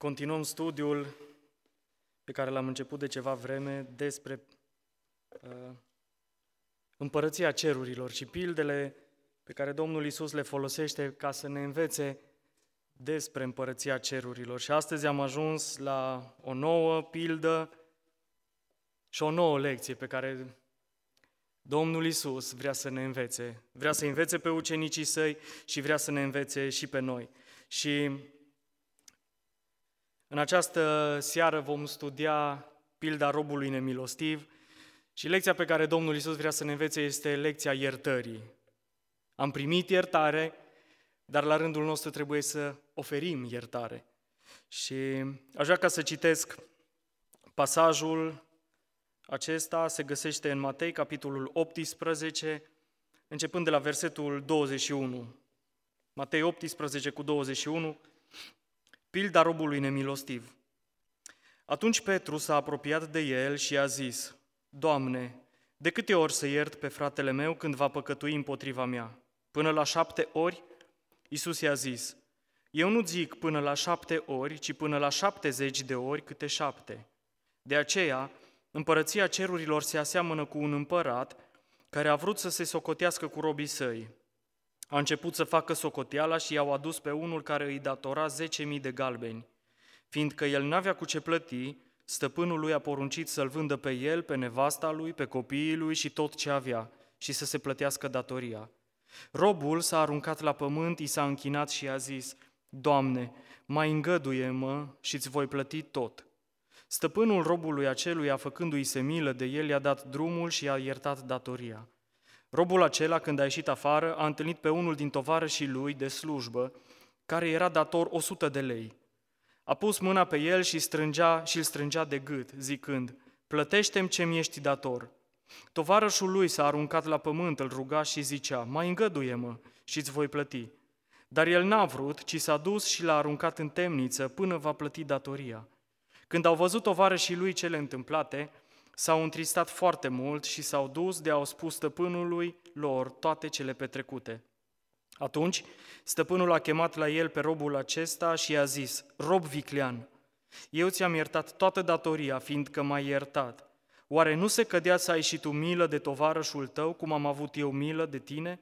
Continuăm studiul pe care l-am început de ceva vreme despre uh, împărăția cerurilor și pildele pe care Domnul Isus le folosește ca să ne învețe despre împărăția cerurilor. Și astăzi am ajuns la o nouă pildă și o nouă lecție pe care Domnul Isus vrea să ne învețe. Vrea să învețe pe ucenicii săi și vrea să ne învețe și pe noi. Și în această seară vom studia pilda robului nemilostiv și lecția pe care Domnul Isus vrea să ne învețe este lecția iertării. Am primit iertare, dar la rândul nostru trebuie să oferim iertare. Și aș vrea ca să citesc pasajul acesta, se găsește în Matei, capitolul 18, începând de la versetul 21. Matei 18 cu 21, Pilda robului nemilostiv. Atunci Petru s-a apropiat de el și a zis, Doamne, de câte ori să iert pe fratele meu când va păcătui împotriva mea? Până la șapte ori? Iisus i-a zis, Eu nu zic până la șapte ori, ci până la șaptezeci de ori câte șapte. De aceea, împărăția cerurilor se aseamănă cu un împărat care a vrut să se socotească cu robii săi. A început să facă socoteala și i-au adus pe unul care îi datora 10.000 de galbeni. Fiindcă el n-avea cu ce plăti, stăpânul lui a poruncit să-l vândă pe el, pe nevasta lui, pe copiii lui și tot ce avea și să se plătească datoria. Robul s-a aruncat la pământ, i s-a închinat și a zis, Doamne, mai îngăduie-mă și îți voi plăti tot. Stăpânul robului aceluia, făcându-i se milă de el, i-a dat drumul și i-a iertat datoria. Robul acela, când a ieșit afară, a întâlnit pe unul din tovarășii lui de slujbă, care era dator 100 de lei. A pus mâna pe el și strângea și îl strângea de gât, zicând, plătește-mi ce-mi ești dator. Tovarășul lui s-a aruncat la pământ, îl ruga și zicea, mai îngăduie-mă și îți voi plăti. Dar el n-a vrut, ci s-a dus și l-a aruncat în temniță până va plăti datoria. Când au văzut tovarășii lui cele întâmplate, s-au întristat foarte mult și s-au dus de a-au spus stăpânului lor toate cele petrecute. Atunci, stăpânul a chemat la el pe robul acesta și i-a zis, rob viclean, eu ți-am iertat toată datoria, fiindcă m-ai iertat. Oare nu se cădea să ai și tu milă de tovarășul tău, cum am avut eu milă de tine?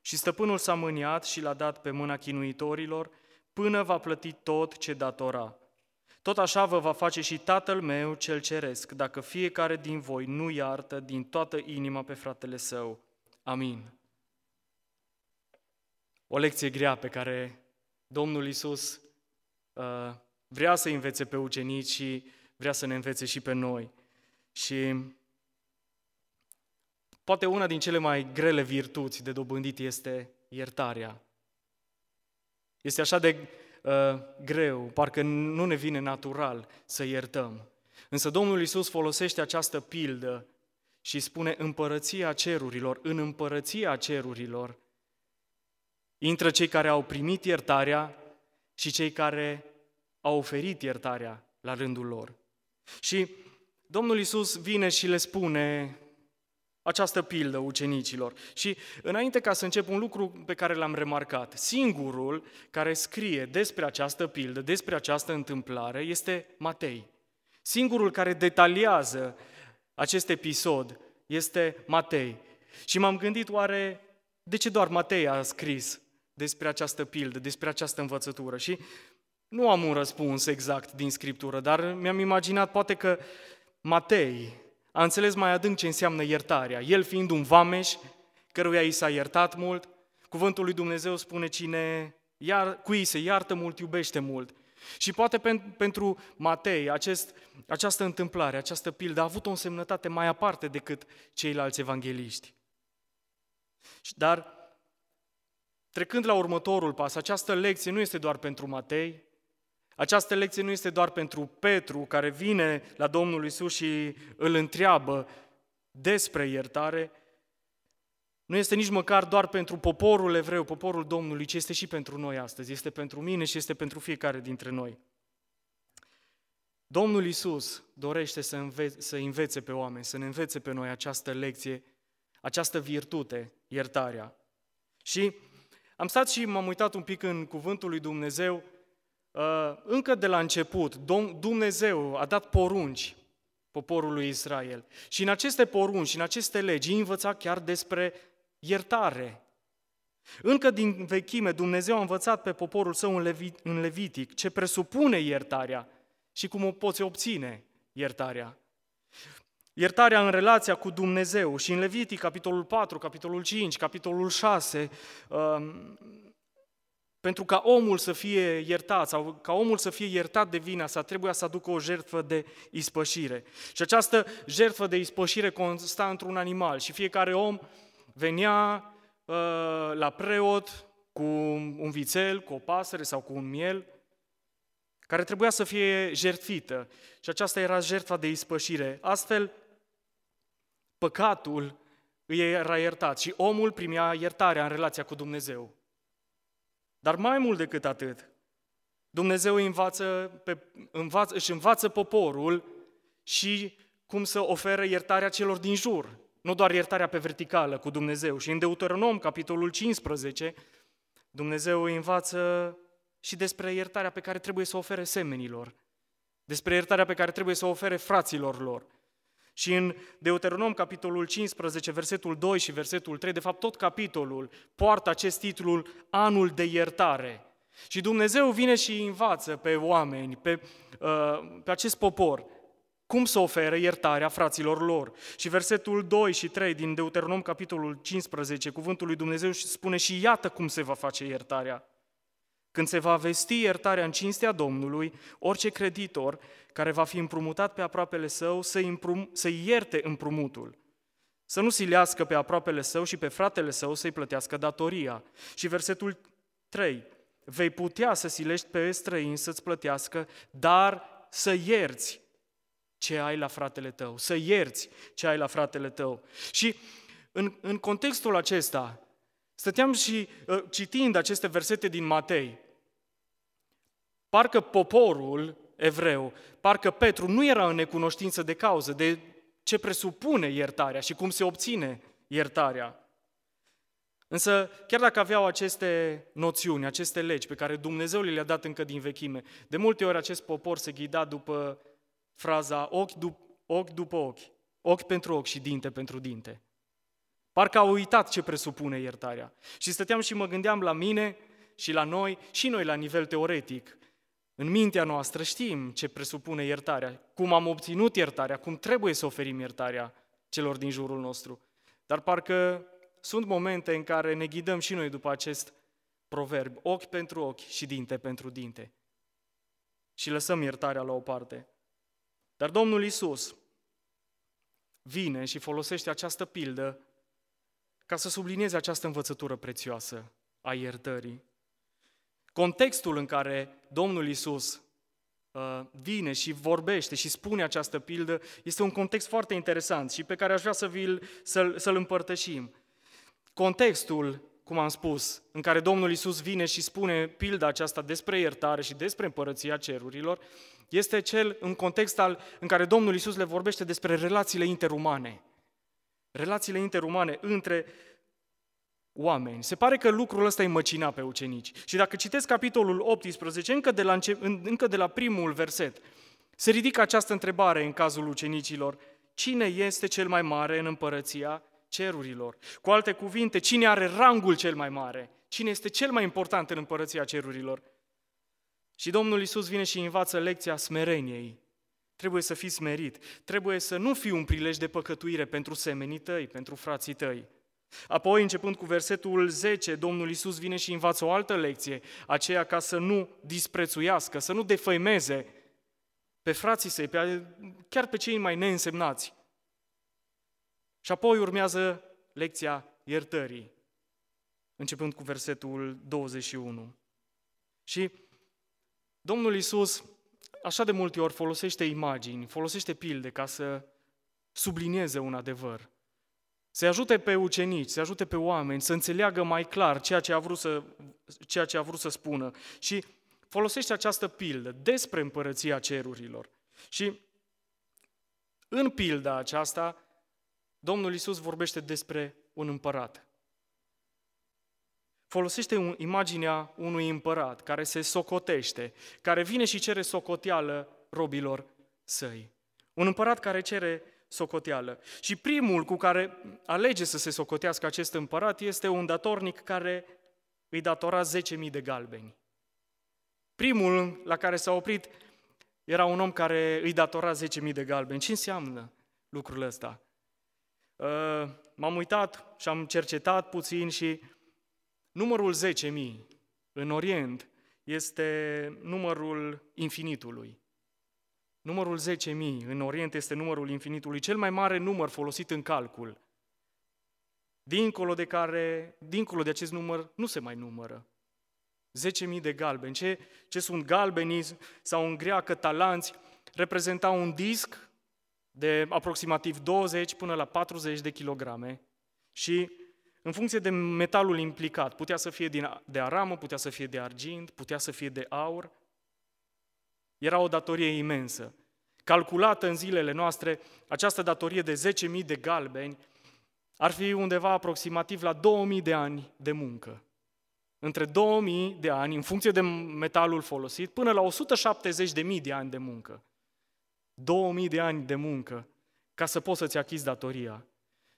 Și stăpânul s-a mâniat și l-a dat pe mâna chinuitorilor, până va plăti tot ce datora. Tot așa vă va face și Tatăl meu cel ceresc, dacă fiecare din voi nu iartă din toată inima pe fratele său. Amin. O lecție grea pe care Domnul Isus uh, vrea să învețe pe ucenici și vrea să ne învețe și pe noi. Și poate una din cele mai grele virtuți de dobândit este iertarea. Este așa de uh, greu, parcă nu ne vine natural să iertăm. Însă Domnul Isus folosește această pildă și spune împărăția cerurilor, în împărăția cerurilor intră cei care au primit iertarea și cei care au oferit iertarea la rândul lor. Și Domnul Isus vine și le spune această pildă ucenicilor. Și înainte ca să încep un lucru pe care l-am remarcat, singurul care scrie despre această pildă, despre această întâmplare, este Matei. Singurul care detaliază acest episod este Matei. Și m-am gândit oare de ce doar Matei a scris despre această pildă, despre această învățătură? Și nu am un răspuns exact din Scriptură, dar mi-am imaginat poate că Matei a înțeles mai adânc ce înseamnă iertarea. El fiind un vameș, căruia i s-a iertat mult, cuvântul lui Dumnezeu spune cine iar, cui se iartă mult, iubește mult. Și poate pen, pentru Matei acest, această întâmplare, această pildă a avut o însemnătate mai aparte decât ceilalți evangeliști. Dar, trecând la următorul pas, această lecție nu este doar pentru Matei, această lecție nu este doar pentru Petru, care vine la Domnul Isus și îl întreabă despre iertare, nu este nici măcar doar pentru poporul evreu, poporul Domnului, ci este și pentru noi astăzi, este pentru mine și este pentru fiecare dintre noi. Domnul Isus dorește să, înve- să învețe pe oameni, să ne învețe pe noi această lecție, această virtute, iertarea. Și am stat și m-am uitat un pic în cuvântul lui Dumnezeu uh, încă de la început, Dumnezeu a dat porunci poporului Israel. Și în aceste porunci și în aceste legi învăța chiar despre iertare. Încă din vechime Dumnezeu a învățat pe poporul său în, Levi, în Levitic ce presupune iertarea și cum o poți obține iertarea. Iertarea în relația cu Dumnezeu și în Levitic, capitolul 4, capitolul 5, capitolul 6, um, pentru ca omul să fie iertat sau ca omul să fie iertat de vina sa, trebuie să aducă o jertfă de ispășire. Și această jertfă de ispășire consta într-un animal și fiecare om venea uh, la preot cu un vițel, cu o pasăre sau cu un miel, care trebuia să fie jertfită. Și aceasta era jertfa de ispășire. Astfel, păcatul îi era iertat și omul primea iertarea în relația cu Dumnezeu. Dar mai mult decât atât, Dumnezeu învață pe, învață, își învață poporul și cum să oferă iertarea celor din jur. Nu doar iertarea pe verticală cu Dumnezeu. Și în Deuteronom, capitolul 15, Dumnezeu îi învață și despre iertarea pe care trebuie să o ofere semenilor, despre iertarea pe care trebuie să o ofere fraților lor. Și în Deuteronom, capitolul 15, versetul 2 și versetul 3, de fapt tot capitolul poartă acest titlu Anul de iertare. Și Dumnezeu vine și învață pe oameni, pe, uh, pe acest popor, cum să ofere iertarea fraților lor. Și versetul 2 și 3 din Deuteronom, capitolul 15, cuvântul lui Dumnezeu spune și iată cum se va face iertarea. Când se va vesti iertarea în cinstea Domnului, orice creditor care va fi împrumutat pe aproapele său să-i, împrum, să ierte împrumutul. Să nu silească pe aproapele său și pe fratele său să-i plătească datoria. Și versetul 3. Vei putea să silești pe străin să-ți plătească, dar să ierți ce ai la fratele tău. Să ierți ce ai la fratele tău. Și în, în contextul acesta, stăteam și uh, citind aceste versete din Matei, parcă poporul evreu, parcă Petru nu era în necunoștință de cauză, de ce presupune iertarea și cum se obține iertarea. Însă, chiar dacă aveau aceste noțiuni, aceste legi pe care Dumnezeu le-a dat încă din vechime, de multe ori acest popor se ghida după fraza ochi, dup- ochi după ochi, ochi pentru ochi și dinte pentru dinte. Parcă au uitat ce presupune iertarea. Și stăteam și mă gândeam la mine și la noi, și noi la nivel teoretic. În mintea noastră știm ce presupune iertarea, cum am obținut iertarea, cum trebuie să oferim iertarea celor din jurul nostru. Dar parcă sunt momente în care ne ghidăm și noi după acest proverb, ochi pentru ochi și dinte pentru dinte. Și lăsăm iertarea la o parte. Dar Domnul Isus vine și folosește această pildă ca să sublinieze această învățătură prețioasă a iertării. Contextul în care Domnul Isus uh, vine și vorbește și spune această pildă este un context foarte interesant și pe care aș vrea să vi-l, să-l, să-l împărtășim. Contextul, cum am spus, în care Domnul Isus vine și spune pilda aceasta despre iertare și despre împărăția cerurilor, este cel în context al, în care Domnul Isus le vorbește despre relațiile interumane. Relațiile interumane între oameni. Se pare că lucrul ăsta îi măcina pe ucenici. Și dacă citesc capitolul 18, încă de la, încă de la primul verset, se ridică această întrebare în cazul ucenicilor. Cine este cel mai mare în împărăția cerurilor? Cu alte cuvinte, cine are rangul cel mai mare? Cine este cel mai important în împărăția cerurilor? Și Domnul Isus vine și învață lecția smereniei. Trebuie să fii smerit. Trebuie să nu fii un prilej de păcătuire pentru semenii tăi, pentru frații tăi. Apoi, începând cu versetul 10, Domnul Isus vine și învață o altă lecție, aceea ca să nu disprețuiască, să nu defăimeze pe frații săi, pe, chiar pe cei mai neînsemnați. Și apoi urmează lecția iertării, începând cu versetul 21. Și Domnul Isus așa de multe ori folosește imagini, folosește pilde ca să sublinieze un adevăr. Să ajute pe ucenici, să ajute pe oameni să înțeleagă mai clar ceea ce a vrut să, ceea ce a vrut să spună. Și folosește această pildă despre împărăția cerurilor. Și în pilda aceasta, Domnul Isus vorbește despre un împărat. Folosește imaginea unui împărat care se socotește, care vine și cere socoteală robilor săi. Un împărat care cere socoteală. Și primul cu care alege să se socotească acest împărat este un datornic care îi datora 10.000 de galbeni. Primul la care s-a oprit era un om care îi datora 10.000 de galbeni. Ce înseamnă lucrul ăsta? Uh, m-am uitat și am cercetat puțin și numărul 10.000 în Orient este numărul infinitului. Numărul 10.000 în Orient este numărul infinitului, cel mai mare număr folosit în calcul. Dincolo de care, dincolo de acest număr, nu se mai numără. 10.000 de galbeni. Ce, ce sunt galbenii sau în greacă talanți reprezenta un disc de aproximativ 20 până la 40 de kilograme și în funcție de metalul implicat, putea să fie din, de aramă, putea să fie de argint, putea să fie de aur, era o datorie imensă. Calculată în zilele noastre, această datorie de 10.000 de galbeni ar fi undeva aproximativ la 2000 de ani de muncă. Între 2000 de ani, în funcție de metalul folosit, până la 170.000 de ani de muncă. 2000 de ani de muncă ca să poți să-ți achizi datoria.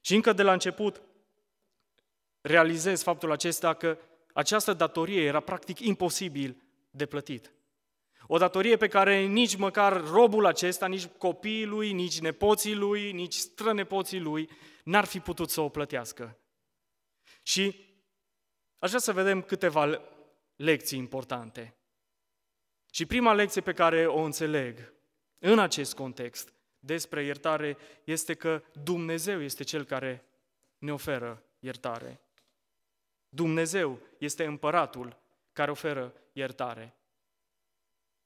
Și încă de la început realizez faptul acesta că această datorie era practic imposibil de plătit. O datorie pe care nici măcar robul acesta, nici copiii lui, nici nepoții lui, nici strănepoții lui n-ar fi putut să o plătească. Și aș vrea să vedem câteva lecții importante. Și prima lecție pe care o înțeleg în acest context despre iertare este că Dumnezeu este Cel care ne oferă iertare. Dumnezeu este împăratul care oferă iertare.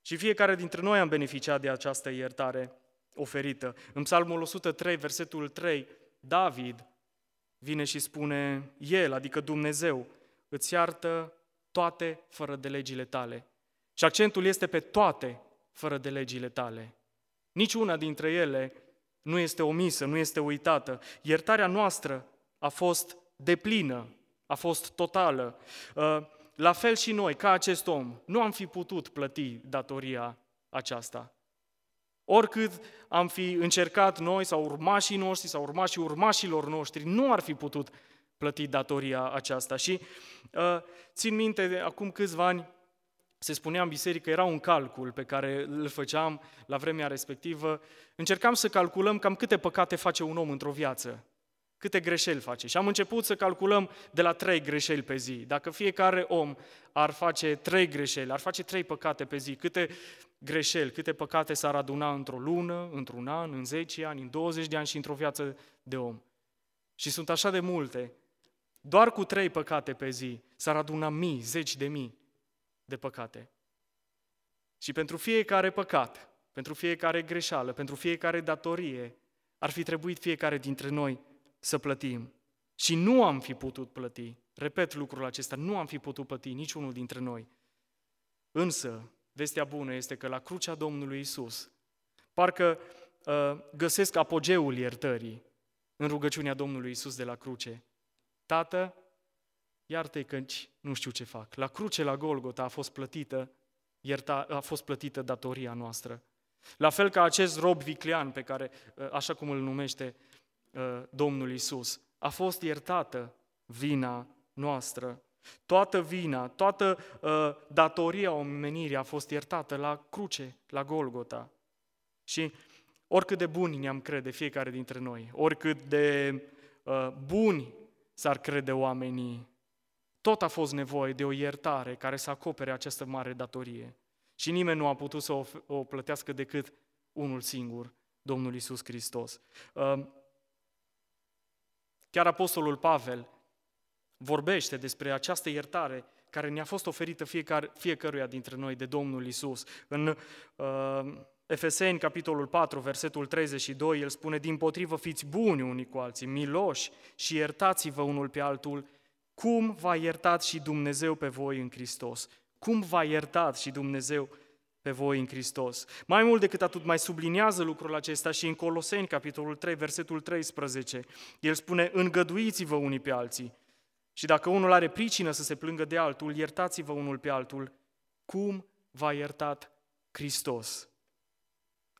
Și fiecare dintre noi am beneficiat de această iertare oferită. În Psalmul 103, versetul 3, David vine și spune, El, adică Dumnezeu, îți iartă toate fără de legile tale. Și accentul este pe toate fără de legile tale. Niciuna dintre ele nu este omisă, nu este uitată. Iertarea noastră a fost deplină, a fost totală. Uh, la fel și noi, ca acest om, nu am fi putut plăti datoria aceasta. Oricât am fi încercat noi sau urmașii noștri sau urmașii urmașilor noștri, nu ar fi putut plăti datoria aceasta. Și uh, țin minte, acum câțiva ani, se spunea în biserică, era un calcul pe care îl făceam la vremea respectivă. Încercam să calculăm cam câte păcate face un om într-o viață. Câte greșeli face? Și am început să calculăm de la trei greșeli pe zi. Dacă fiecare om ar face trei greșeli, ar face trei păcate pe zi, câte greșeli, câte păcate s-ar aduna într-o lună, într-un an, în 10 ani, în 20 de ani și într-o viață de om. Și sunt așa de multe. Doar cu trei păcate pe zi s-ar aduna mii, zeci de mii de păcate. Și pentru fiecare păcat, pentru fiecare greșeală, pentru fiecare datorie, ar fi trebuit fiecare dintre noi să plătim. Și nu am fi putut plăti. Repet lucrul acesta, nu am fi putut plăti niciunul dintre noi. Însă, vestea bună este că la crucea Domnului Isus, parcă uh, găsesc apogeul iertării în rugăciunea Domnului Isus de la cruce. Tată, iartă-i căci nu știu ce fac. La cruce, la Golgota, a fost plătită, ierta, a fost plătită datoria noastră. La fel ca acest rob viclean pe care, uh, așa cum îl numește Uh, Domnul Isus. A fost iertată vina noastră. Toată vina, toată uh, datoria omenirii a fost iertată la cruce, la Golgota. Și oricât de buni ne-am crede fiecare dintre noi, oricât de uh, buni s-ar crede oamenii, tot a fost nevoie de o iertare care să acopere această mare datorie. Și nimeni nu a putut să o, o plătească decât unul singur, Domnul Isus Hristos. Uh, Chiar Apostolul Pavel vorbește despre această iertare care ne-a fost oferită fiecare, fiecăruia dintre noi de Domnul Isus. În uh, Efeseni, capitolul 4, versetul 32, el spune, din potrivă fiți buni unii cu alții, miloși și iertați-vă unul pe altul, cum v-a iertat și Dumnezeu pe voi în Hristos. Cum v-a iertat și Dumnezeu pe voi în Hristos. Mai mult decât atât, mai subliniază lucrul acesta și în Coloseni, capitolul 3, versetul 13. El spune, îngăduiți-vă unii pe alții Și dacă unul are pricină să se plângă de altul, iertați-vă unul pe altul, cum v-a iertat Hristos.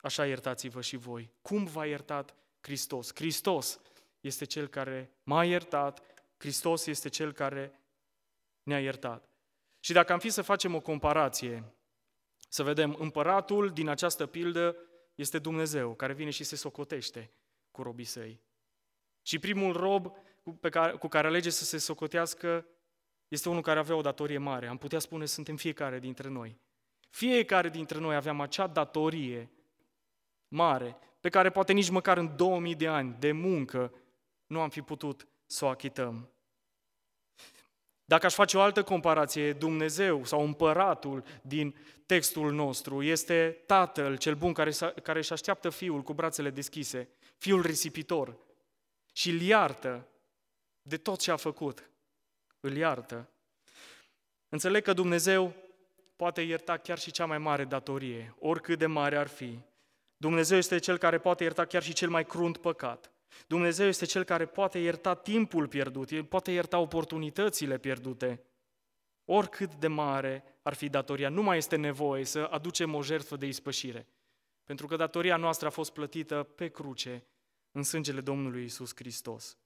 Așa iertați-vă și voi. Cum v-a iertat Hristos? Hristos este Cel care m-a iertat, Hristos este Cel care ne-a iertat. Și dacă am fi să facem o comparație, să vedem, împăratul din această pildă este Dumnezeu, care vine și se socotește cu robii săi. Și primul rob pe care, cu care alege să se socotească este unul care avea o datorie mare. Am putea spune, suntem fiecare dintre noi. Fiecare dintre noi aveam acea datorie mare, pe care poate nici măcar în 2000 de ani de muncă nu am fi putut să o achităm. Dacă aș face o altă comparație, Dumnezeu sau împăratul din textul nostru este tatăl cel bun care, care își așteaptă fiul cu brațele deschise, fiul risipitor, și îl iartă de tot ce a făcut. Îl iartă. Înțeleg că Dumnezeu poate ierta chiar și cea mai mare datorie, oricât de mare ar fi. Dumnezeu este Cel care poate ierta chiar și cel mai crunt păcat. Dumnezeu este Cel care poate ierta timpul pierdut, El poate ierta oportunitățile pierdute. Oricât de mare ar fi datoria, nu mai este nevoie să aducem o jertfă de ispășire. Pentru că datoria noastră a fost plătită pe cruce în sângele Domnului Isus Hristos.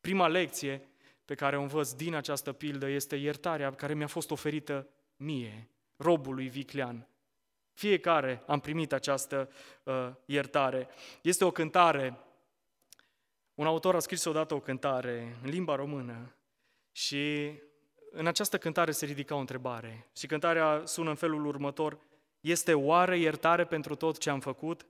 Prima lecție pe care o învăț din această pildă este iertarea care mi-a fost oferită mie, robului viclean. Fiecare am primit această uh, iertare. Este o cântare, un autor a scris odată o cântare în limba română și în această cântare se ridica o întrebare. Și cântarea sună în felul următor, este oare iertare pentru tot ce am făcut?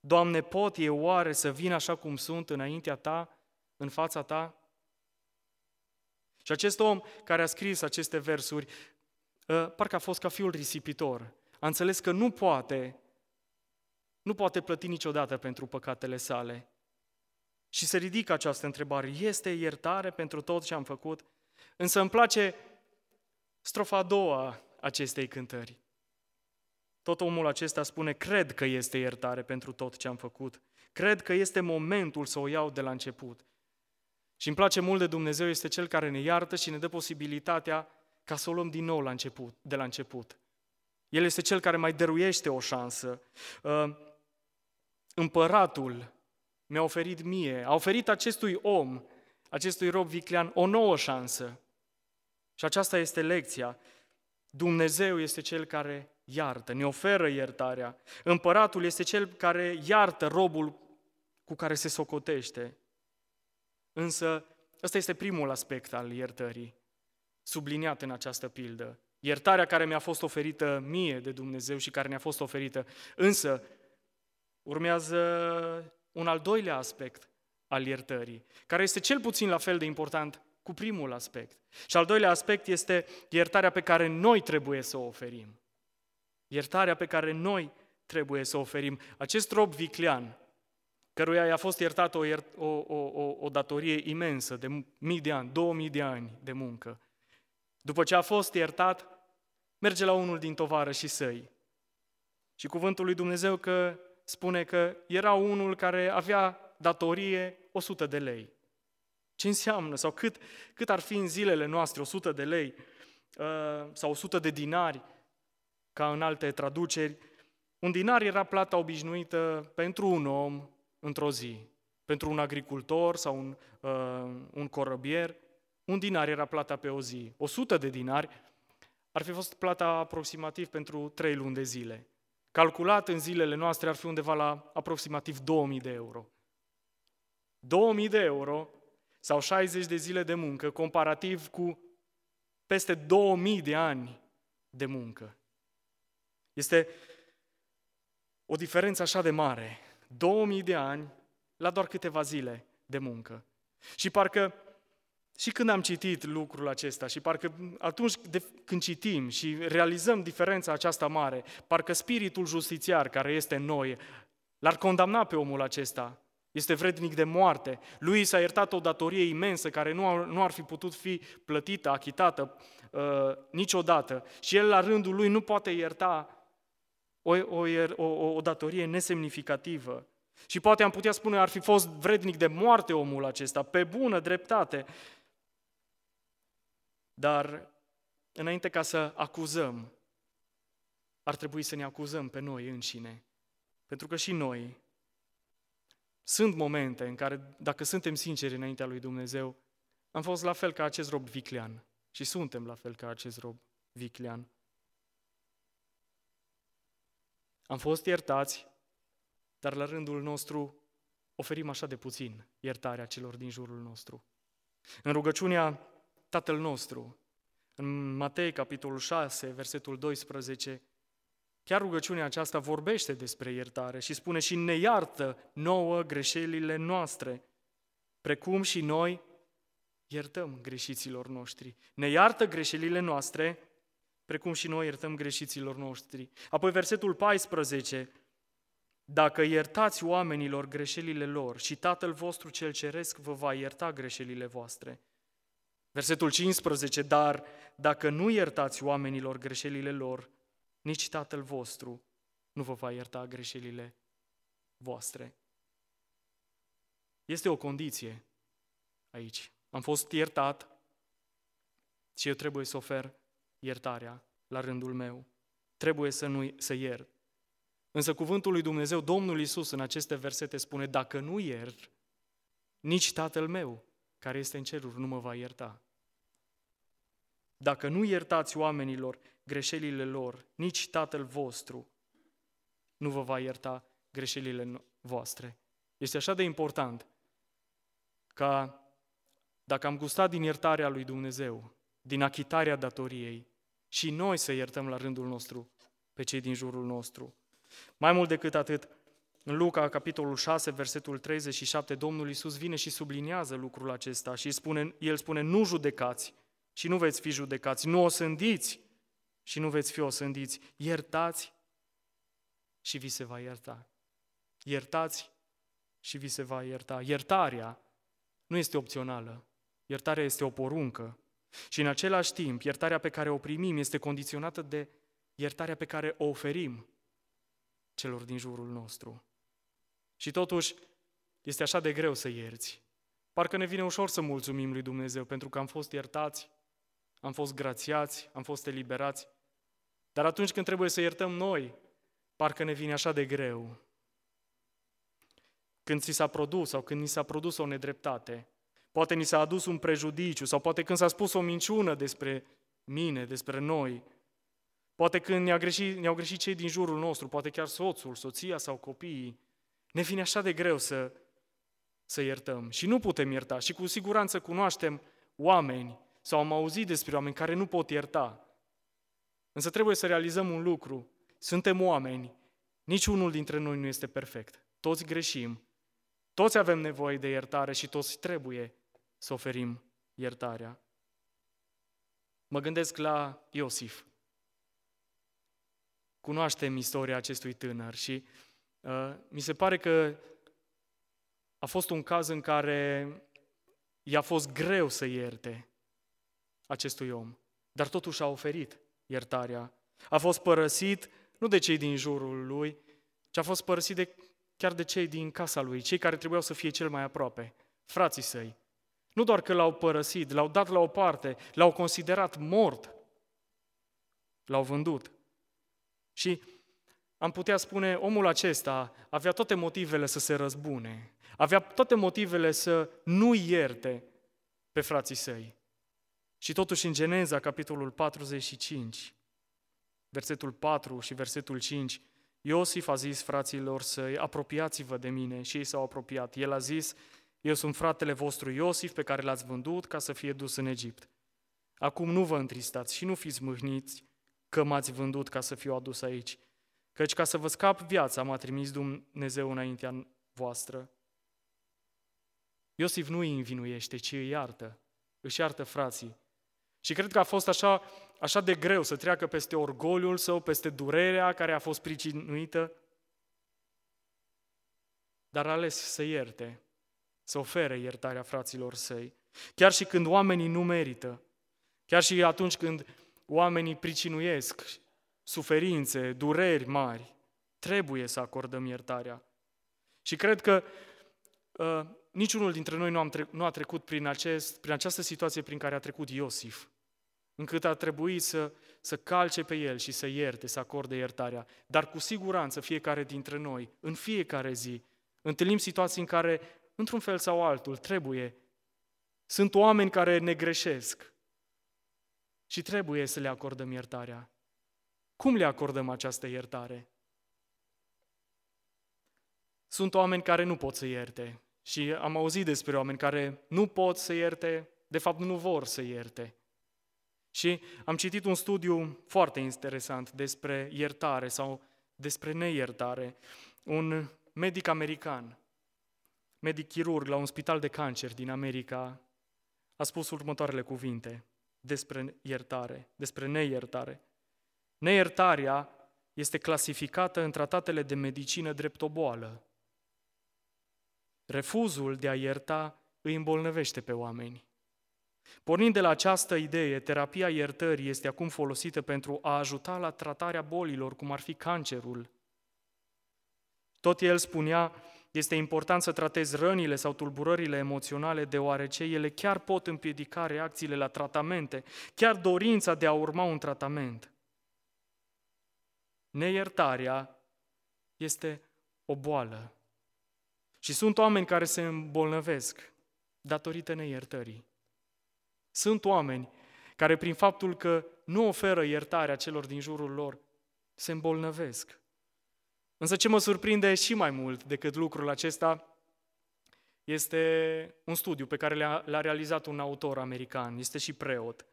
Doamne, pot eu oare să vin așa cum sunt înaintea Ta, în fața Ta? Și acest om care a scris aceste versuri, ă, parcă a fost ca fiul risipitor. A înțeles că nu poate, nu poate plăti niciodată pentru păcatele sale. Și se ridică această întrebare, este iertare pentru tot ce am făcut? Însă îmi place strofa a doua acestei cântări. Tot omul acesta spune, cred că este iertare pentru tot ce am făcut. Cred că este momentul să o iau de la început. Și îmi place mult de Dumnezeu, este Cel care ne iartă și ne dă posibilitatea ca să o luăm din nou la început, de la început. El este Cel care mai dăruiește o șansă. Uh, împăratul mi-a oferit mie, a oferit acestui om, acestui rob viclean, o nouă șansă. Și aceasta este lecția. Dumnezeu este Cel care iartă, ne oferă iertarea. Împăratul este cel care iartă robul cu care se socotește. Însă, ăsta este primul aspect al iertării, subliniat în această pildă. Iertarea care mi-a fost oferită mie de Dumnezeu și care ne-a fost oferită. Însă, urmează un al doilea aspect al iertării, care este cel puțin la fel de important cu primul aspect. Și al doilea aspect este iertarea pe care noi trebuie să o oferim. Iertarea pe care noi trebuie să o oferim. Acest rob viclean, căruia i-a fost iertată o, o, o, o, o datorie imensă de mii de ani, două mii de ani de muncă. După ce a fost iertat, merge la unul din tovarășii săi. Și cuvântul lui Dumnezeu că spune că era unul care avea datorie 100 de lei. Ce înseamnă? Sau cât, cât ar fi în zilele noastre 100 de lei uh, sau 100 de dinari? ca în alte traduceri, un dinar era plata obișnuită pentru un om într-o zi. Pentru un agricultor sau un, uh, un corăbier, un dinar era plata pe o zi. 100 de dinari ar fi fost plata aproximativ pentru 3 luni de zile. Calculat în zilele noastre ar fi undeva la aproximativ 2000 de euro. 2000 de euro sau 60 de zile de muncă comparativ cu peste 2000 de ani de muncă. Este o diferență așa de mare. 2000 de ani la doar câteva zile de muncă. Și parcă și când am citit lucrul acesta și parcă atunci de, când citim și realizăm diferența aceasta mare, parcă spiritul justițiar care este în noi l-ar condamna pe omul acesta. Este vrednic de moarte. Lui s-a iertat o datorie imensă care nu ar, nu ar fi putut fi plătită, achitată uh, niciodată. Și el la rândul lui nu poate ierta o, o, o, o datorie nesemnificativă. Și poate am putea spune ar fi fost vrednic de moarte omul acesta, pe bună dreptate. Dar înainte ca să acuzăm, ar trebui să ne acuzăm pe noi înșine. Pentru că și noi sunt momente în care, dacă suntem sinceri înaintea lui Dumnezeu, am fost la fel ca acest rob viclean. Și suntem la fel ca acest rob viclean. Am fost iertați, dar la rândul nostru oferim așa de puțin iertarea celor din jurul nostru. În rugăciunea Tatăl nostru, în Matei, capitolul 6, versetul 12, chiar rugăciunea aceasta vorbește despre iertare și spune și ne iartă nouă greșelile noastre, precum și noi iertăm greșiților noștri. Ne iartă greșelile noastre, precum și noi iertăm greșiților noștri. Apoi versetul 14, dacă iertați oamenilor greșelile lor și Tatăl vostru cel ceresc vă va ierta greșelile voastre. Versetul 15, dar dacă nu iertați oamenilor greșelile lor, nici Tatăl vostru nu vă va ierta greșelile voastre. Este o condiție aici. Am fost iertat și eu trebuie să ofer iertarea la rândul meu. Trebuie să, nu, să iert. Însă cuvântul lui Dumnezeu, Domnul Iisus, în aceste versete spune, dacă nu iert, nici Tatăl meu, care este în ceruri, nu mă va ierta. Dacă nu iertați oamenilor greșelile lor, nici Tatăl vostru nu vă va ierta greșelile voastre. Este așa de important ca dacă am gustat din iertarea lui Dumnezeu, din achitarea datoriei, și noi să iertăm la rândul nostru pe cei din jurul nostru. Mai mult decât atât, în Luca, capitolul 6, versetul 37, Domnul Iisus vine și subliniază lucrul acesta și spune, El spune, nu judecați și nu veți fi judecați, nu osândiți și nu veți fi osândiți, iertați și vi se va ierta. Iertați și vi se va ierta. Iertarea nu este opțională, iertarea este o poruncă. Și în același timp, iertarea pe care o primim este condiționată de iertarea pe care o oferim celor din jurul nostru. Și totuși, este așa de greu să ierți. Parcă ne vine ușor să mulțumim lui Dumnezeu pentru că am fost iertați, am fost grațiați, am fost eliberați. Dar atunci când trebuie să iertăm noi, parcă ne vine așa de greu. Când ți s-a produs sau când ni s-a produs o nedreptate, poate ni s-a adus un prejudiciu sau poate când s-a spus o minciună despre mine, despre noi, poate când ne-au greșit, ne-au greșit cei din jurul nostru, poate chiar soțul, soția sau copiii, ne vine așa de greu să, să iertăm și nu putem ierta și cu siguranță cunoaștem oameni sau am auzit despre oameni care nu pot ierta. Însă trebuie să realizăm un lucru. Suntem oameni, niciunul dintre noi nu este perfect. Toți greșim, toți avem nevoie de iertare și toți trebuie să oferim iertarea. Mă gândesc la Iosif. Cunoaștem istoria acestui tânăr și uh, mi se pare că a fost un caz în care i-a fost greu să ierte acestui om, dar totuși a oferit iertarea. A fost părăsit nu de cei din jurul lui, ci a fost părăsit de, chiar de cei din casa lui, cei care trebuiau să fie cel mai aproape, frații săi. Nu doar că l-au părăsit, l-au dat la o parte, l-au considerat mort, l-au vândut. Și am putea spune, omul acesta avea toate motivele să se răzbune, avea toate motivele să nu ierte pe frații săi. Și totuși în Geneza, capitolul 45, versetul 4 și versetul 5, Iosif a zis fraților săi, apropiați-vă de mine și ei s-au apropiat. El a zis, eu sunt fratele vostru Iosif pe care l-ați vândut ca să fie dus în Egipt. Acum nu vă întristați și nu fiți mâhniți că m-ați vândut ca să fiu adus aici, căci ca să vă scap viața m-a trimis Dumnezeu înaintea voastră. Iosif nu îi învinuiește, ci îi iartă, își iartă frații. Și cred că a fost așa, așa de greu să treacă peste orgoliul său, peste durerea care a fost pricinuită, dar a ales să ierte să ofere iertarea fraților săi. Chiar și când oamenii nu merită, chiar și atunci când oamenii pricinuiesc suferințe, dureri mari, trebuie să acordăm iertarea. Și cred că uh, niciunul dintre noi nu, am tre- nu a trecut prin, acest, prin această situație prin care a trecut Iosif, încât a trebuit să, să calce pe el și să ierte, să acorde iertarea. Dar cu siguranță fiecare dintre noi, în fiecare zi, întâlnim situații în care, într-un fel sau altul, trebuie. Sunt oameni care ne greșesc și trebuie să le acordăm iertarea. Cum le acordăm această iertare? Sunt oameni care nu pot să ierte și am auzit despre oameni care nu pot să ierte, de fapt nu vor să ierte. Și am citit un studiu foarte interesant despre iertare sau despre neiertare. Un medic american, medic chirurg la un spital de cancer din America, a spus următoarele cuvinte despre iertare, despre neiertare. Neiertarea este clasificată în tratatele de medicină drept o boală. Refuzul de a ierta îi îmbolnăvește pe oameni. Pornind de la această idee, terapia iertării este acum folosită pentru a ajuta la tratarea bolilor, cum ar fi cancerul. Tot el spunea, este important să tratezi rănile sau tulburările emoționale, deoarece ele chiar pot împiedica reacțiile la tratamente, chiar dorința de a urma un tratament. Neiertarea este o boală. Și sunt oameni care se îmbolnăvesc datorită neiertării. Sunt oameni care prin faptul că nu oferă iertarea celor din jurul lor, se îmbolnăvesc. Însă ce mă surprinde și mai mult decât lucrul acesta este un studiu pe care l-a realizat un autor american, este și preot.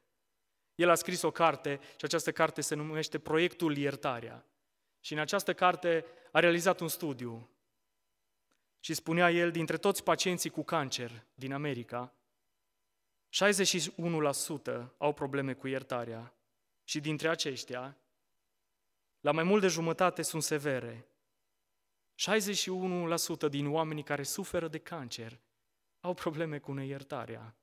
El a scris o carte și această carte se numește Proiectul Iertarea. Și în această carte a realizat un studiu. Și spunea el, dintre toți pacienții cu cancer din America, 61% au probleme cu iertarea și dintre aceștia, la mai mult de jumătate sunt severe. 61% din oamenii care suferă de cancer au probleme cu neiertarea.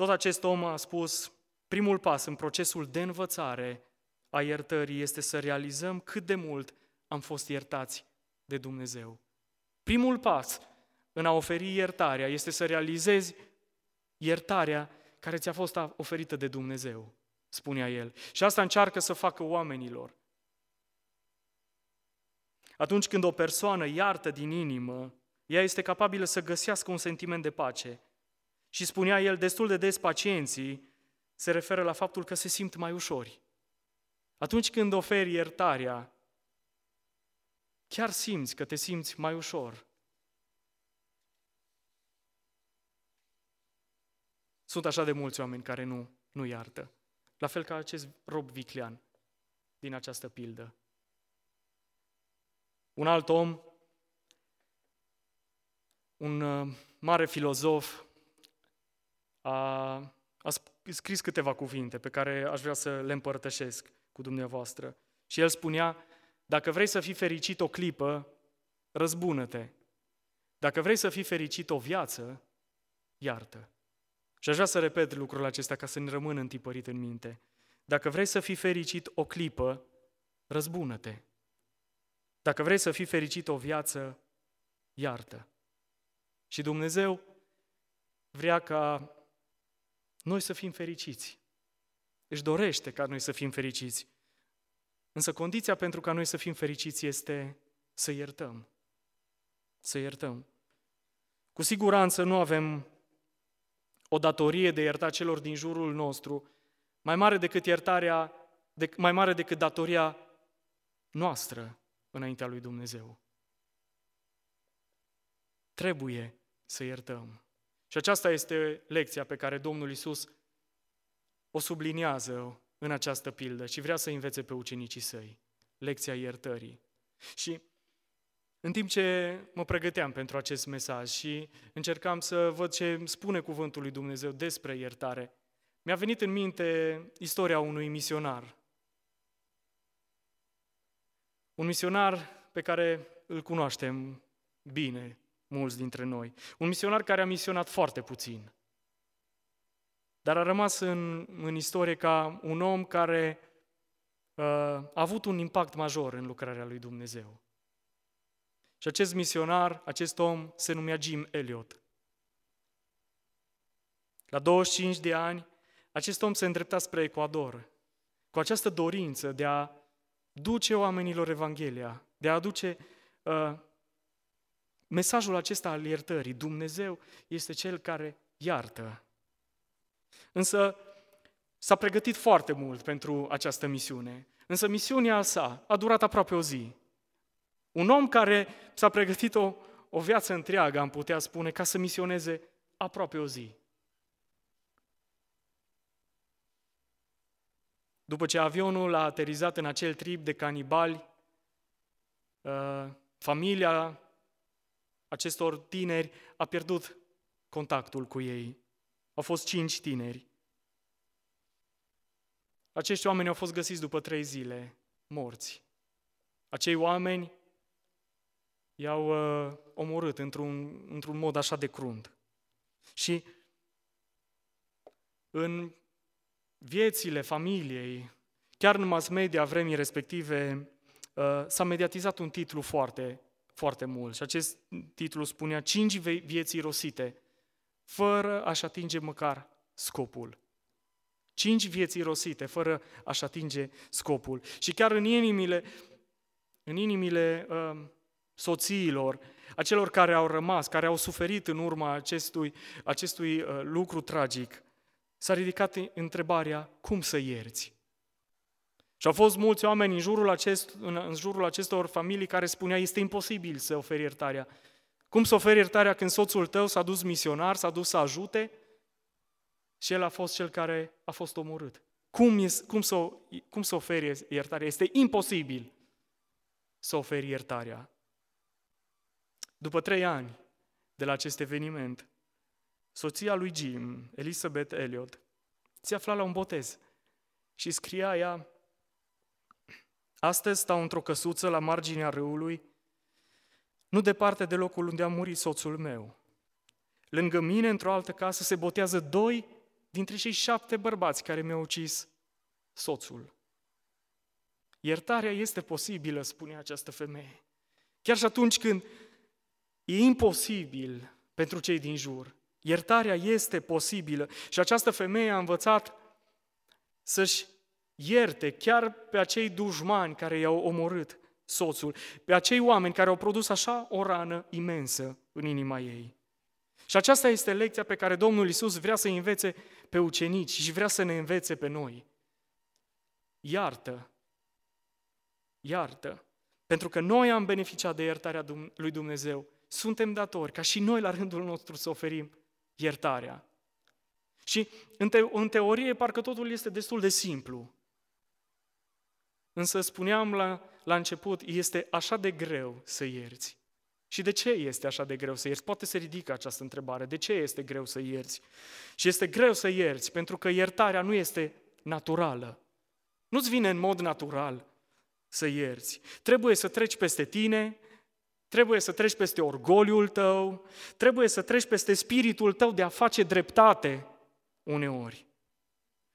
Tot acest om a spus, primul pas în procesul de învățare a iertării este să realizăm cât de mult am fost iertați de Dumnezeu. Primul pas în a oferi iertarea este să realizezi iertarea care ți-a fost oferită de Dumnezeu, spunea el. Și asta încearcă să facă oamenilor. Atunci când o persoană iartă din inimă, ea este capabilă să găsească un sentiment de pace. Și spunea el, destul de des pacienții se referă la faptul că se simt mai ușori. Atunci când oferi iertarea, chiar simți că te simți mai ușor. Sunt așa de mulți oameni care nu, nu iartă. La fel ca acest rob viclean din această pildă. Un alt om, un uh, mare filozof, a, a scris câteva cuvinte pe care aș vrea să le împărtășesc cu dumneavoastră. Și el spunea, dacă vrei să fii fericit o clipă, răzbună-te. Dacă vrei să fii fericit o viață, iartă. Și aș vrea să repet lucrul acesta ca să ne rămână întipărit în minte. Dacă vrei să fii fericit o clipă, răzbună-te. Dacă vrei să fii fericit o viață, iartă. Și Dumnezeu vrea ca noi să fim fericiți. Își dorește ca noi să fim fericiți. Însă condiția pentru ca noi să fim fericiți este să iertăm. Să iertăm. Cu siguranță nu avem o datorie de ierta celor din jurul nostru mai mare decât iertarea, de, mai mare decât datoria noastră înaintea lui Dumnezeu. Trebuie să iertăm. Și aceasta este lecția pe care Domnul Isus o subliniază în această pildă și vrea să învețe pe ucenicii săi. Lecția iertării. Și în timp ce mă pregăteam pentru acest mesaj și încercam să văd ce spune cuvântul lui Dumnezeu despre iertare, mi-a venit în minte istoria unui misionar. Un misionar pe care îl cunoaștem bine, mulți dintre noi. Un misionar care a misionat foarte puțin. Dar a rămas în, în istorie ca un om care uh, a avut un impact major în lucrarea lui Dumnezeu. Și acest misionar, acest om, se numea Jim Elliot. La 25 de ani, acest om se îndrepta spre Ecuador, cu această dorință de a duce oamenilor Evanghelia, de a aduce uh, mesajul acesta al iertării. Dumnezeu este Cel care iartă. Însă s-a pregătit foarte mult pentru această misiune. Însă misiunea sa a durat aproape o zi. Un om care s-a pregătit o, o viață întreagă, am putea spune, ca să misioneze aproape o zi. După ce avionul a aterizat în acel trip de canibali, uh, familia acestor tineri a pierdut contactul cu ei. Au fost cinci tineri. Acești oameni au fost găsiți după trei zile, morți. Acei oameni i-au uh, omorât într-un, într-un mod așa de crunt. Și în viețile familiei, chiar în mass media vremii respective, uh, s-a mediatizat un titlu foarte, foarte mult. Și acest titlu spunea Cinci vieți rosite, fără a-și atinge măcar scopul. Cinci vieți irosite, fără a-și atinge scopul. Și chiar în inimile, în inimile uh, soțiilor, a celor care au rămas, care au suferit în urma acestui, acestui uh, lucru tragic, s-a ridicat întrebarea, cum să ierți? Și au fost mulți oameni în jurul, acest, în, în jurul acestor familii care spunea, este imposibil să oferi iertarea. Cum să oferi iertarea când soțul tău s-a dus misionar, s-a dus să ajute și el a fost cel care a fost omorât? Cum, e, cum, să, cum să oferi iertarea? Este imposibil să oferi iertarea. După trei ani de la acest eveniment, soția lui Jim, Elizabeth Elliot, se afla la un botez și scria ea, Astăzi stau într-o căsuță la marginea râului, nu departe de locul unde a murit soțul meu. Lângă mine, într-o altă casă, se botează doi dintre cei șapte bărbați care mi-au ucis soțul. Iertarea este posibilă, spune această femeie. Chiar și atunci când e imposibil pentru cei din jur, iertarea este posibilă. Și această femeie a învățat să-și ierte chiar pe acei dușmani care i-au omorât soțul, pe acei oameni care au produs așa o rană imensă în inima ei. Și aceasta este lecția pe care Domnul Isus vrea să învețe pe ucenici și vrea să ne învețe pe noi. Iartă. Iartă. Pentru că noi am beneficiat de iertarea lui Dumnezeu. Suntem datori ca și noi la rândul nostru să oferim iertarea. Și în, te- în teorie parcă totul este destul de simplu. Însă spuneam la, la început, este așa de greu să ierți. Și de ce este așa de greu să ierți? Poate se ridică această întrebare. De ce este greu să ierți? Și este greu să ierți pentru că iertarea nu este naturală. Nu-ți vine în mod natural să ierți. Trebuie să treci peste tine, trebuie să treci peste orgoliul tău, trebuie să treci peste spiritul tău de a face dreptate uneori.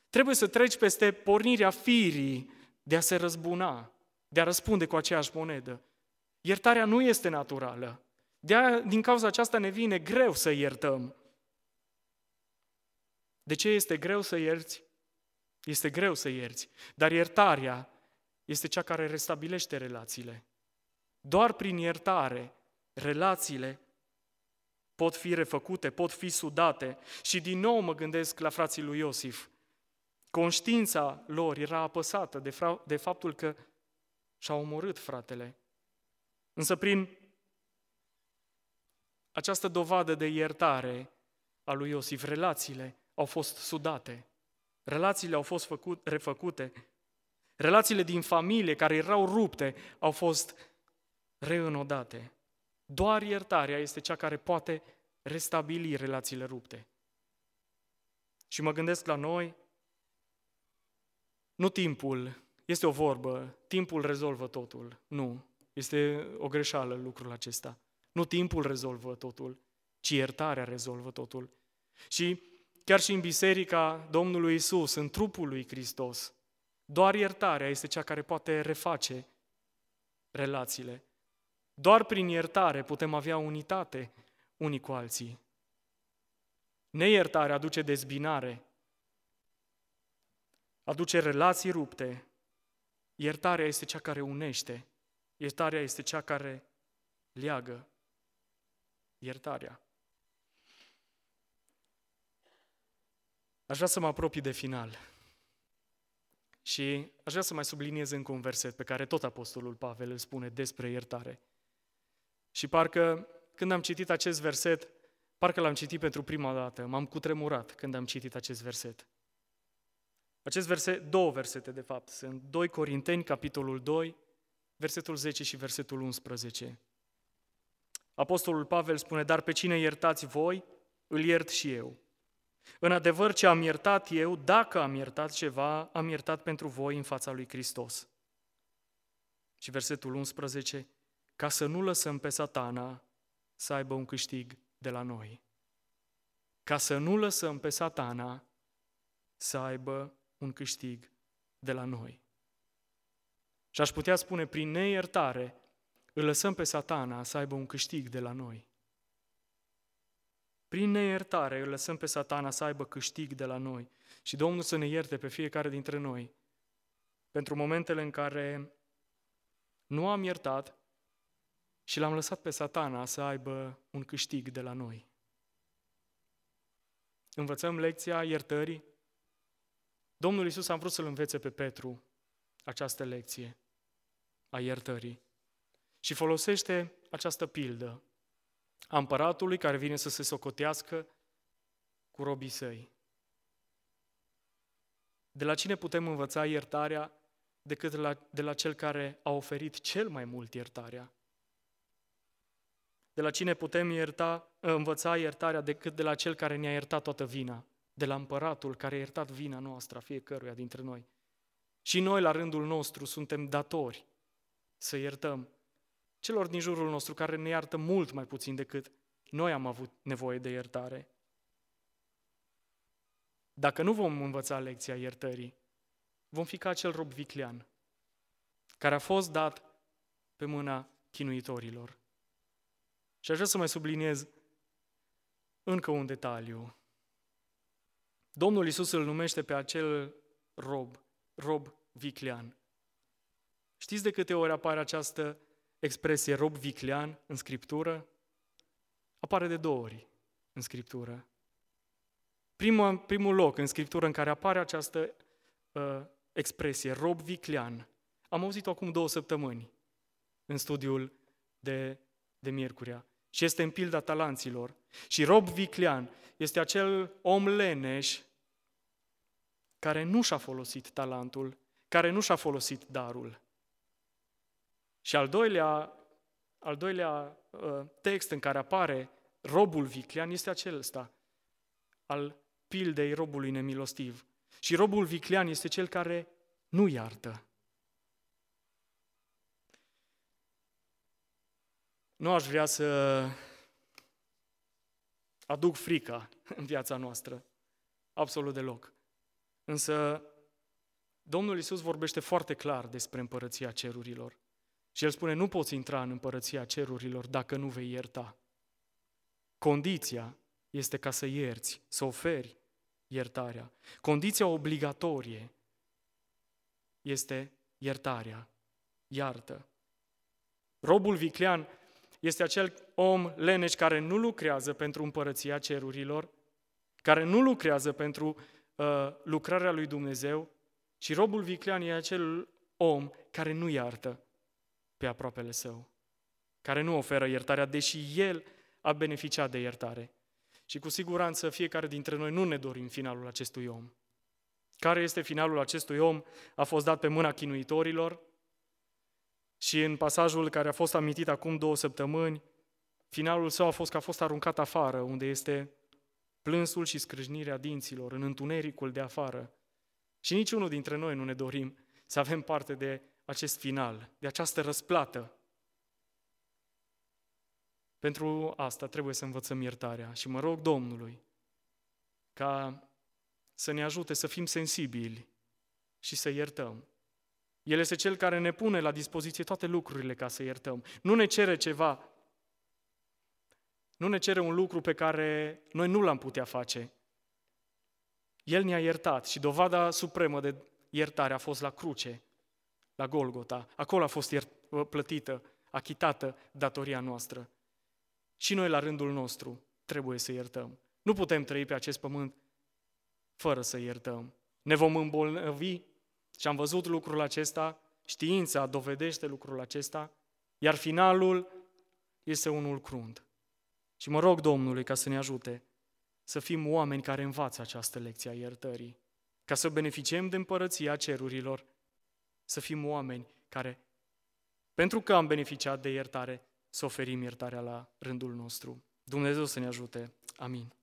Trebuie să treci peste pornirea firii de a se răzbuna, de a răspunde cu aceeași monedă. Iertarea nu este naturală. De aia, din cauza aceasta ne vine greu să iertăm. De ce este greu să ierți? Este greu să ierți, dar iertarea este cea care restabilește relațiile. Doar prin iertare, relațiile pot fi refăcute, pot fi sudate. Și din nou mă gândesc la frații lui Iosif. Conștiința lor era apăsată de, fra- de faptul că și-au omorât fratele. Însă prin această dovadă de iertare a lui Iosif, relațiile au fost sudate, relațiile au fost făcut, refăcute, relațiile din familie care erau rupte au fost reînodate. Doar iertarea este cea care poate restabili relațiile rupte. Și mă gândesc la noi, nu timpul, este o vorbă, timpul rezolvă totul. Nu, este o greșeală lucrul acesta. Nu timpul rezolvă totul, ci iertarea rezolvă totul. Și chiar și în biserica Domnului Isus, în trupul lui Hristos, doar iertarea este cea care poate reface relațiile. Doar prin iertare putem avea unitate unii cu alții. Neiertare aduce dezbinare, aduce relații rupte. Iertarea este cea care unește. Iertarea este cea care leagă. Iertarea. Aș vrea să mă apropii de final. Și aș vrea să mai subliniez încă un verset pe care tot Apostolul Pavel îl spune despre iertare. Și parcă când am citit acest verset, parcă l-am citit pentru prima dată, m-am cutremurat când am citit acest verset. Acest verset, două versete de fapt, sunt 2 Corinteni, capitolul 2, versetul 10 și versetul 11. Apostolul Pavel spune, dar pe cine iertați voi, îl iert și eu. În adevăr, ce am iertat eu, dacă am iertat ceva, am iertat pentru voi în fața lui Hristos. Și versetul 11, ca să nu lăsăm pe satana să aibă un câștig de la noi. Ca să nu lăsăm pe satana să aibă un câștig de la noi. Și aș putea spune, prin neiertare, îl lăsăm pe satana să aibă un câștig de la noi. Prin neiertare îl lăsăm pe satana să aibă câștig de la noi. Și Domnul să ne ierte pe fiecare dintre noi pentru momentele în care nu am iertat și l-am lăsat pe satana să aibă un câștig de la noi. Învățăm lecția iertării. Domnul Isus a vrut să-l învețe pe Petru această lecție a iertării și folosește această pildă a împăratului care vine să se socotească cu robii săi. De la cine putem învăța iertarea decât de la, de la cel care a oferit cel mai mult iertarea? De la cine putem ierta, învăța iertarea decât de la cel care ne-a iertat toată vina? De la împăratul care a iertat vina noastră, fiecăruia dintre noi. Și noi, la rândul nostru, suntem datori să iertăm celor din jurul nostru care ne iartă mult mai puțin decât noi am avut nevoie de iertare. Dacă nu vom învăța lecția iertării, vom fi ca acel rob viclean care a fost dat pe mâna chinuitorilor. Și aș vrea să mai subliniez încă un detaliu. Domnul Isus îl numește pe acel rob, rob viclean. Știți de câte ori apare această expresie rob viclean în Scriptură? Apare de două ori în Scriptură. Primul, primul loc în Scriptură în care apare această uh, expresie, rob viclean, am auzit-o acum două săptămâni în studiul de, de Miercurea. Și este în pilda talanților. Și rob viclean este acel om leneș care nu și-a folosit talentul, care nu și-a folosit darul. Și al doilea, al doilea uh, text în care apare robul viclean este acesta, al pildei robului nemilostiv. Și robul viclean este cel care nu iartă. Nu aș vrea să aduc frica în viața noastră, absolut deloc. Însă Domnul Isus vorbește foarte clar despre împărăția cerurilor. Și el spune, nu poți intra în împărăția cerurilor dacă nu vei ierta. Condiția este ca să ierți, să oferi iertarea. Condiția obligatorie este iertarea. Iartă. Robul viclean este acel om leneș care nu lucrează pentru împărăția cerurilor, care nu lucrează pentru uh, lucrarea lui Dumnezeu, și robul viclean e acel om care nu iartă pe aproapele său, care nu oferă iertarea, deși el a beneficiat de iertare. Și cu siguranță fiecare dintre noi nu ne dorim finalul acestui om. Care este finalul acestui om? A fost dat pe mâna chinuitorilor și în pasajul care a fost amintit acum două săptămâni, finalul său a fost că a fost aruncat afară, unde este plânsul și scrâșnirea dinților, în întunericul de afară. Și niciunul dintre noi nu ne dorim să avem parte de acest final, de această răsplată. Pentru asta trebuie să învățăm iertarea și mă rog Domnului ca să ne ajute să fim sensibili și să iertăm. El este Cel care ne pune la dispoziție toate lucrurile ca să iertăm. Nu ne cere ceva, nu ne cere un lucru pe care noi nu l-am putea face. El ne-a iertat și dovada supremă de iertare a fost la cruce, la Golgota. Acolo a fost iert- plătită, achitată datoria noastră. Și noi, la rândul nostru, trebuie să iertăm. Nu putem trăi pe acest pământ fără să iertăm. Ne vom îmbolnăvi și am văzut lucrul acesta, știința dovedește lucrul acesta, iar finalul este unul crunt. Și mă rog Domnului ca să ne ajute să fim oameni care învață această lecție a iertării, ca să beneficiem de împărăția cerurilor, să fim oameni care, pentru că am beneficiat de iertare, să oferim iertarea la rândul nostru. Dumnezeu să ne ajute. Amin.